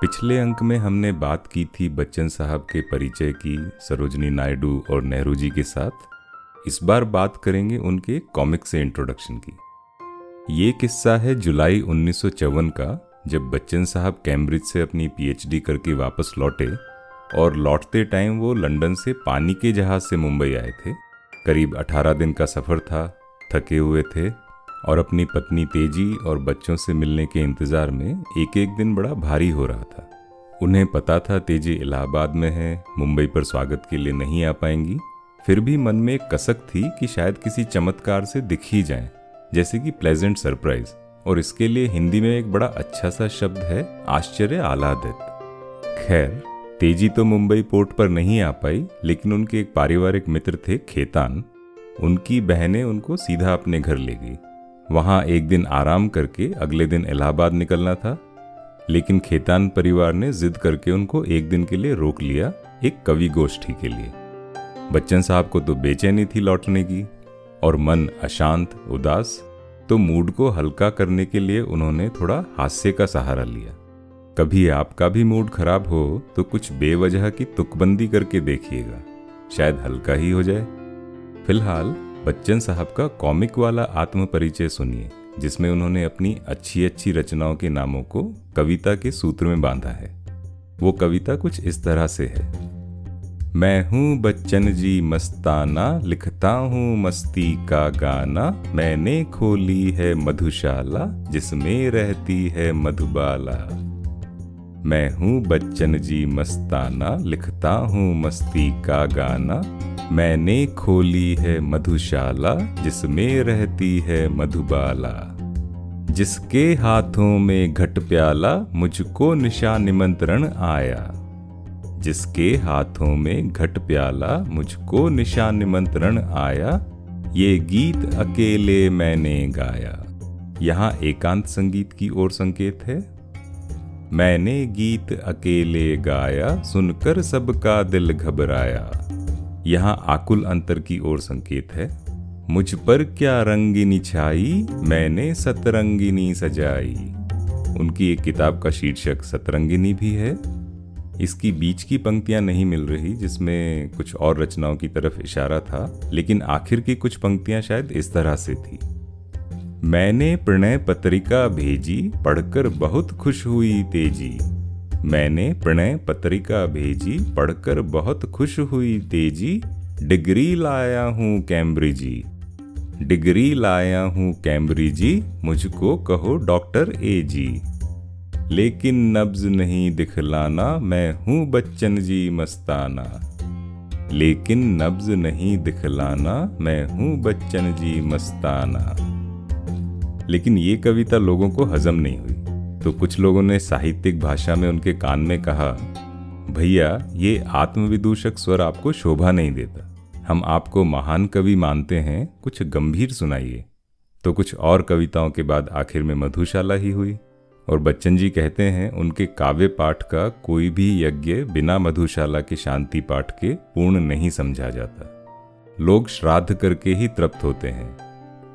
पिछले अंक में हमने बात की थी बच्चन साहब के परिचय की, सरोजनी नायडू और नेहरू जी के साथ। इस बार बात करेंगे उनके कॉमिक से इंट्रोडक्शन की। ये किस्सा है जुलाई उन्नीस सौ चौवन का, जब बच्चन साहब कैम्ब्रिज से अपनी पीएचडी करके वापस लौटे और लौटते टाइम वो लंदन से पानी के जहाज़ से मुंबई आए थे। करीब 18 दिन का सफ़र था, थके हुए थे और अपनी पत्नी तेज़ी और बच्चों से मिलने के इंतज़ार में एक एक दिन बड़ा भारी हो रहा था। उन्हें पता था तेज़ी इलाहाबाद में है, मुंबई पर स्वागत के लिए नहीं आ पाएँगी। फिर भी मन में एक कसक थी कि शायद किसी चमत्कार से दिख ही जाए, जैसे कि प्लेजेंट सरप्राइज़ और इसके लिए हिंदी में एक बड़ा अच्छा सा शब्द है, आश्चर्य आलादित खैर, तेज़ी तो मुंबई पोर्ट पर नहीं आ पाई, लेकिन उनके एक पारिवारिक मित्र थे खेतान। उनकी बहनें उनको सीधा अपने घर ले गई। वहाँ एक दिन आराम करके अगले दिन इलाहाबाद निकलना था, लेकिन खेतान परिवार ने जिद करके उनको एक दिन के लिए रोक लिया एक कवि गोष्ठी के लिए। बच्चन साहब को तो बेचैनी थी लौटने की, और मन अशांत, उदास तो मूड को हल्का करने के लिए उन्होंने थोड़ा हास्य का सहारा लिया। कभी आपका भी मूड खराब हो तो कुछ बेवजह की तुकबंदी करके देखिएगा, शायद हल्का ही हो जाए। फ़िलहाल बच्चन साहब का कॉमिक वाला आत्म परिचय सुनिए, जिसमें उन्होंने अपनी अच्छी अच्छी रचनाओं के नामों को कविता के सूत्र में बांधा है। वो कविता कुछ इस तरह से है। मैं हूँ बच्चन जी मस्ताना, लिखता हूँ मस्ती का गाना। मैंने खोली है मधुशाला, जिसमें रहती है मधुबाला। मैं हूँ बच्चन जी मस्ताना, लिखता हूँ मस्ती का गाना। मैंने खोली है मधुशाला, जिसमें रहती है मधुबाला। जिसके हाथों में घट प्याला, मुझको निशा निमंत्रण आया। जिसके हाथों में घट प्याला, मुझको निशा निमंत्रण आया। ये गीत अकेले मैंने गाया। यहाँ एकांत संगीत की ओर संकेत है। मैंने गीत अकेले गाया, सुनकर सबका दिल घबराया। यहाँ आकुल अंतर की ओर संकेत है। मुझ पर क्या रंगिनी छाई? मैंने सतरंगिनी सजाई। उनकी एक किताब का शीर्षक सतरंगिनी भी है। इसकी बीच की पंक्तियाँ नहीं मिल रही, जिसमें कुछ और रचनाओं की तरफ़ इशारा था, लेकिन आखिर की कुछ पंक्तियाँ शायद इस तरह से थी। मैंने प्रणय पत्रिका भेजी, पढ़कर बहुत खुश हुई तेज़ी। मैंने प्रणय पत्रिका भेजी, पढ़कर बहुत खुश हुई तेज़ी। डिग्री लाया हूँ कैम्ब्रिजी। डिग्री लाया हूँ कैम्ब्रिजी, मुझको कहो डॉक्टर ए जी लेकिन नब्ज नहीं दिखलाना, मैं हूँ बच्चन जी मस्ताना। लेकिन नब्ज नहीं दिखलाना, मैं हूँ बच्चन जी मस्ताना। लेकिन ये कविता लोगों को हजम नहीं हुई। तो कुछ लोगों ने साहित्यिक भाषा में उनके कान में कहा, भैया, ये आत्मविदूषक स्वर आपको शोभा नहीं देता। हम आपको महान कवि मानते हैं, कुछ गंभीर सुनाइए। तो कुछ और कविताओं के बाद आखिर में मधुशाला ही हुई, और बच्चन जी कहते हैं, उनके काव्य पाठ का कोई भी यज्ञ बिना मधुशाला के शांति पाठ के पूर्ण नहीं समझा जाता। लोग श्राद्ध करके ही तृप्त होते हैं।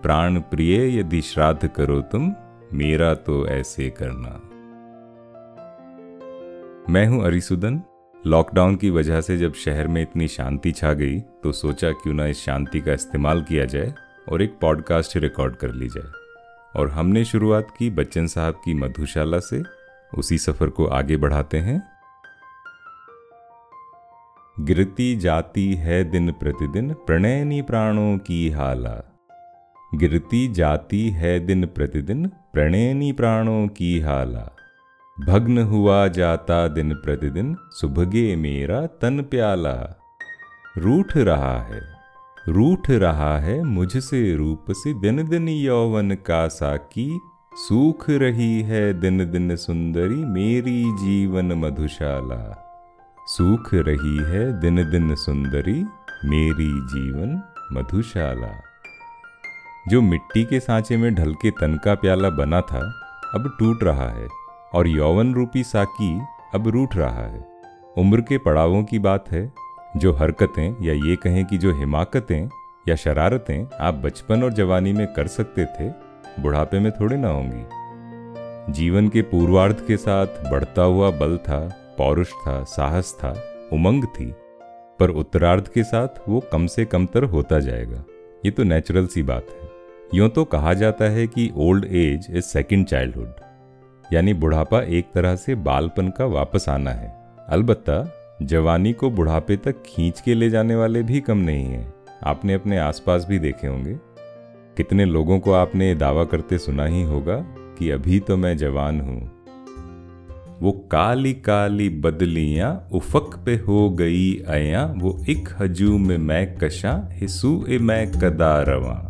प्राण प्रिय, यदि श्राद्ध करो तुम, मेरा तो ऐसे करना। मैं हूँ अरिसुदन। लॉकडाउन की वजह से जब शहर में इतनी शांति छा गई तो सोचा क्यों ना इस शांति का इस्तेमाल किया जाए और एक पॉडकास्ट रिकॉर्ड कर ली जाए। और हमने शुरुआत की बच्चन साहब की मधुशाला से। उसी सफ़र को आगे बढ़ाते हैं। गिरती जाती है दिन प्रतिदिन, प्रणयनी प्राणों की हाला। गिरती जाती है दिन प्रतिदिन, प्रणयनी प्राणों की हाला। भग्न हुआ जाता दिन प्रतिदिन, सुभगे मेरा तन प्याला। रूठ रहा है, रूठ रहा है मुझसे रूप से, दिन दिन यौवन का साकी सूख रही है दिन दिन सुंदरी मेरी जीवन मधुशाला। सूख रही है दिन दिन सुंदरी मेरी जीवन मधुशाला। जो मिट्टी के सांचे में ढल के तन का प्याला बना था, अब टूट रहा है और यौवन रूपी साकी अब रूठ रहा है। उम्र के पड़ावों की बात है, जो हरकतें या ये कहें कि जो हिमाकतें या शरारतें आप बचपन और जवानी में कर सकते थे, बुढ़ापे में थोड़े ना होंगी। जीवन के पूर्वार्ध के साथ बढ़ता हुआ बल था, पौरुष था, साहस था, उमंग थी, पर उत्तरार्ध के साथ वो कम से कम तर होता जाएगा। ये तो नेचुरल सी बात है। यूँ तो कहा जाता है कि old age is second childhood, यानी बुढ़ापा एक तरह से बालपन का वापस आना है। अलबत्ता, जवानी को बुढ़ापे तक खींच के ले जाने वाले भी कम नहीं हैं। आपने अपने आसपास भी देखे होंगे। कितने लोगों को आपने दावा करते सुना ही होगा कि अभी तो मैं जवान हूँ। वो काली काली बदलियाँ उफक पे हो गई अया, वो एक हजूम में मैं कशा, हिसू ए मैं कदा रवा।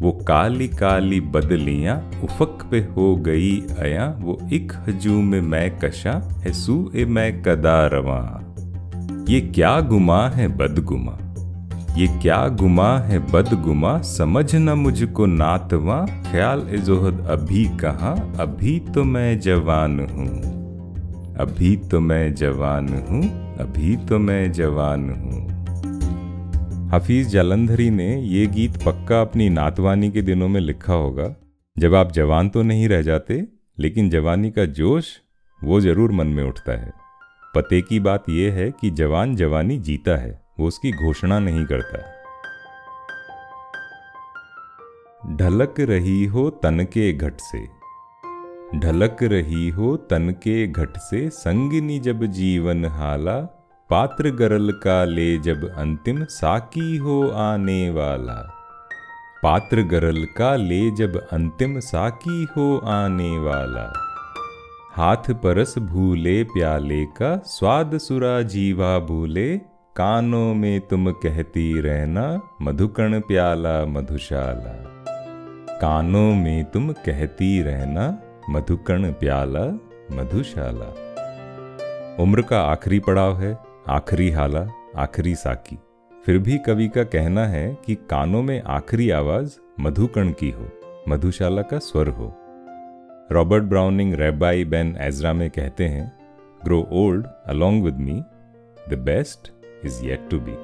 वो काली काली बदलियाँ उफक पे हो गई अया, वो इक हजूम में मैं कशा है सू ए मैं कदा रवा। ये क्या गुमा है बदगुमा ये क्या गुमा है बदगुमा समझ न मुझको नातवा। ख्याल ए जोहद, अभी कहा? अभी तो मैं जवान हूँ। अभी तो मैं जवान हूँ। अभी तो मैं जवान हूँ। हफीज जालंधरी ने ये गीत पक्का अपनी नातवानी के दिनों में लिखा होगा। जब आप जवान तो नहीं रह जाते, लेकिन जवानी का जोश वो ज़रूर मन में उठता है। पते की बात यह है कि जवान जवानी जीता है, वो उसकी घोषणा नहीं करता। ढलक रही हो तन के घट से, ढलक रही हो तन के घट से, संगनी जब जीवन हाला पात्र गरल का ले जब अंतिम साकी हो आने वाला। पात्र गरल का ले जब अंतिम साकी हो आने वाला। हाथ परस भूले प्याले का, स्वाद सुरा जीवा भूले। कानों में तुम कहती रहना, मधुकण प्याला मधुशाला। कानों में तुम कहती रहना, मधुकण प्याला मधुशाला। उम्र का आखिरी पड़ाव है। आखिरी हाला, आखिरी साकी। फिर भी कवि का कहना है कि कानों में आखिरी आवाज़ मधुकण की हो, मधुशाला का स्वर हो। Robert Browning Rabbi Ben Ezra में कहते हैं grow old along with me the best is yet to be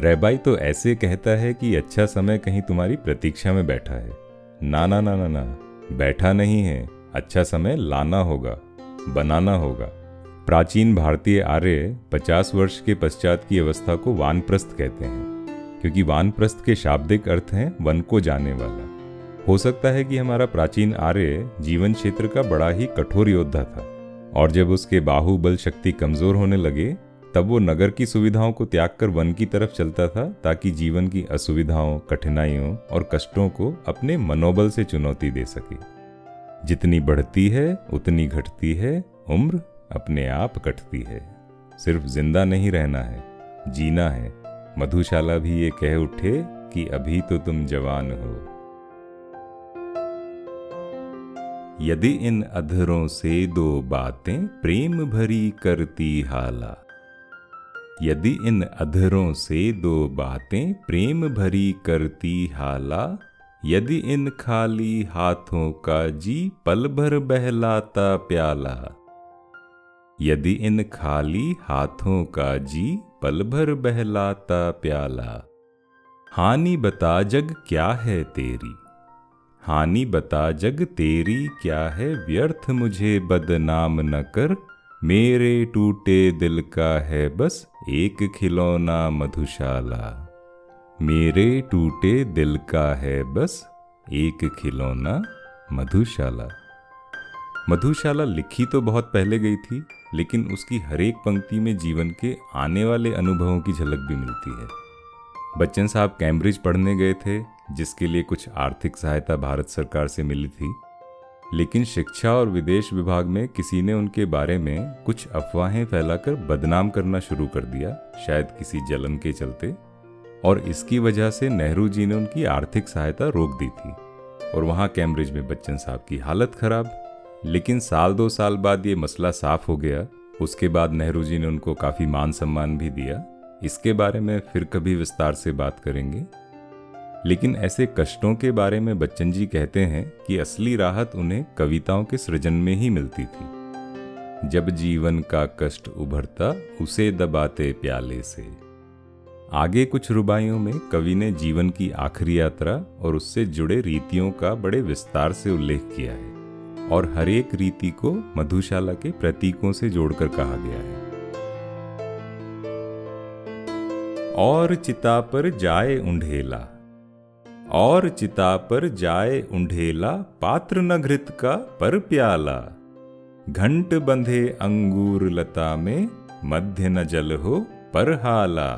Rabbi तो ऐसे कहता है कि अच्छा समय कहीं तुम्हारी प्रतीक्षा में बैठा है। ना ना ना ना ना, बैठा नहीं है। अच्छा समय लाना होगा, बनाना होगा। प्राचीन भारतीय आर्य पचास वर्ष के पश्चात की अवस्था को वानप्रस्थ कहते हैं, क्योंकि वानप्रस्थ के शाब्दिक अर्थ हैं वन को जाने वाला। हो सकता है कि हमारा प्राचीन आर्य जीवन क्षेत्र का बड़ा ही कठोर योद्धा था, और जब उसके बाहुबल शक्ति कमज़ोर होने लगे, तब वो नगर की सुविधाओं को त्याग कर वन की तरफ़ चलता था, ताकि जीवन की असुविधाओं, कठिनाइयों और कष्टों को अपने मनोबल से चुनौती दे सके। जितनी बढ़ती है, उतनी घटती है, उम्र अपने आप कटती है। सिर्फ़ ज़िंदा नहीं रहना है, जीना है। मधुशाला भी ये कह उठे कि अभी तो तुम जवान हो। यदि इन अधरों से दो बातें प्रेम भरी करती हाला, यदि इन अधरों से दो बातें प्रेम भरी करती हाला, यदि इन खाली हाथों का जी पल भर बहलाता प्याला यदि इन खाली हाथों का जी पल भर बहलाता प्याला, हानि बता जग क्या है तेरी? हानि बता जग तेरी क्या है व्यर्थ मुझे बदनाम न कर, मेरे टूटे दिल का है बस एक खिलौना मधुशाला, मेरे टूटे दिल का है बस एक खिलौना मधुशाला। मधुशाला लिखी तो बहुत पहले गई थी लेकिन उसकी हर एक पंक्ति में जीवन के आने वाले अनुभवों की झलक भी मिलती है। बच्चन साहब कैम्ब्रिज पढ़ने गए थे, जिसके लिए कुछ आर्थिक सहायता भारत सरकार से मिली थी। लेकिन शिक्षा और विदेश विभाग में किसी ने उनके बारे में कुछ अफवाहें फैलाकर बदनाम करना शुरू कर दिया, शायद किसी जलन के चलते। और इसकी वजह से नेहरू जी ने उनकी आर्थिक सहायता रोक दी थी। और वहाँ कैम्ब्रिज में बच्चन साहब की हालत खराब। लेकिन साल दो साल बाद ये मसला साफ़ हो गया। उसके बाद नेहरू जी ने उनको काफ़ी मान सम्मान भी दिया। इसके बारे में फिर कभी विस्तार से बात करेंगे। लेकिन ऐसे कष्टों के बारे में बच्चन जी कहते हैं कि असली राहत उन्हें कविताओं के सृजन में ही मिलती थी। जब जीवन का कष्ट उभरता, उसे दबाते प्याले से। आगे कुछ रुबाइयों में कवि ने जीवन की आखिरी यात्रा और उससे जुड़े रीतियों का बड़े विस्तार से उल्लेख किया है। और हरेक रीति को मधुशाला के प्रतीकों से जोड़कर कहा गया है। और चिता पर जाए उंढेला, और चिता पर जाए उंढेला, पात्र न घृत का पर प्याला, घंट बंधे अंगूर लता में मध्य न जल हो पर हाला,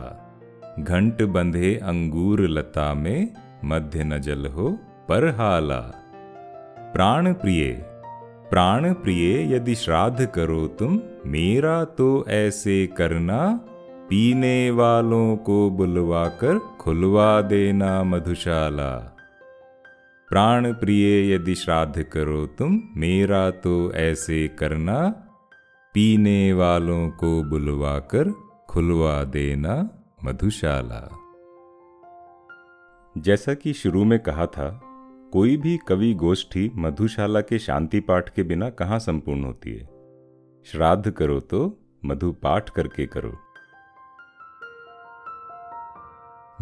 घंट बंधे अंगूर लता में मध्य न जल हो पर हाला। प्राण प्रिय प्राण प्रिय यदि श्राद्ध करो तुम, मेरा तो ऐसे करना, पीने वालों को बुलवाकर खुलवा देना मधुशाला। प्राण प्रिय यदि श्राद्ध करो तुम, मेरा तो ऐसे करना, पीने वालों को बुलवाकर खुलवा देना मधुशाला। जैसा कि शुरू में कहा था कोई भी कवि गोष्ठी मधुशाला के शांति पाठ के बिना कहाँ संपूर्ण होती है? श्राद्ध करो तो मधु पाठ करके करो।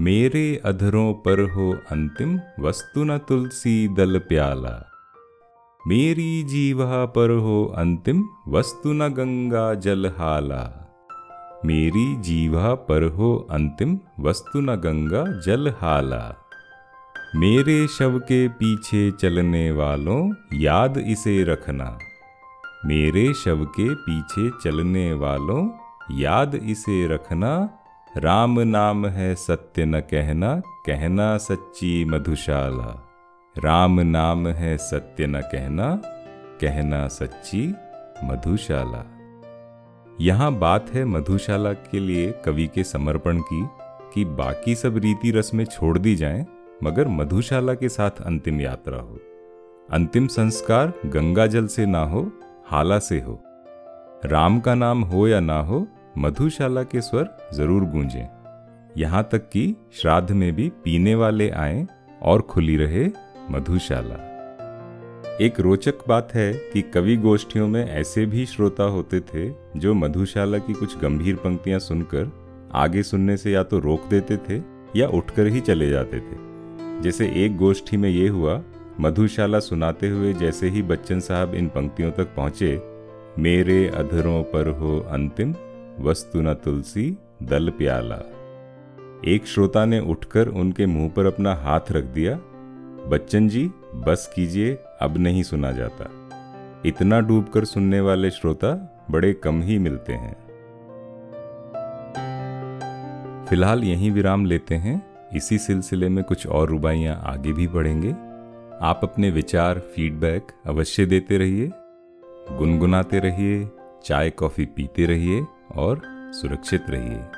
मेरे अधरों पर हो अंतिम वस्तु न तुलसी दल प्याला। मेरी जीवा पर हो अंतिम वस्तु न गंगा जल हाला। मेरी जीवा पर हो अंतिम वस्तु न गंगा जल हाला। मेरे शव के पीछे चलने वालों, याद इसे रखना। मेरे शव के पीछे चलने वालों, याद इसे रखना। राम नाम है सत्य न कहना कहना सच्ची मधुशाला। राम नाम है सत्य न कहना कहना सच्ची मधुशाला। यहाँ बात है मधुशाला के लिए कवि के समर्पण की, कि बाकी सब रीति रस्में छोड़ दी जाएँ। मगर मधुशाला के साथ अंतिम यात्रा हो। अंतिम संस्कार गंगा जल से ना हो, हाला से हो। राम का नाम हो या ना हो, मधुशाला के स्वर ज़रूर गूंजें। यहाँ तक कि श्राद्ध में भी पीने वाले आए और खुली रहे मधुशाला। एक रोचक बात है कि कवि गोष्ठियों में ऐसे भी श्रोता होते थे जो मधुशाला की कुछ गंभीर पंक्तियाँ सुनकर आगे सुनने से या तो रोक देते थे या उठकर ही चले जाते थे। जैसे एक गोष्ठी में ये हुआ, मधुशाला सुनाते हुए जैसे ही बच्चन साहब इन पंक्तियों तक पहुँचे, मेरे अधरों पर हो अंतिम, वस्तु न तुलसी, दल प्याला। एक श्रोता ने उठकर उनके मुँह पर अपना हाथ रख दिया, बच्चन जी, बस कीजिए, अब नहीं सुना जाता। इतना डूबकर सुनने वाले श्रोता बड़े कम ही मिलते हैं। फ़िलहाल यहीं विराम लेते हैं। इसी सिलसिले में कुछ और रुबाइयाँ आगे भी बढ़ेंगे। आप अपने विचार फीडबैक अवश्य देते रहिए, गुनगुनाते रहिए, चाय, कॉफ़ी पीते रहिए और सुरक्षित रहिए।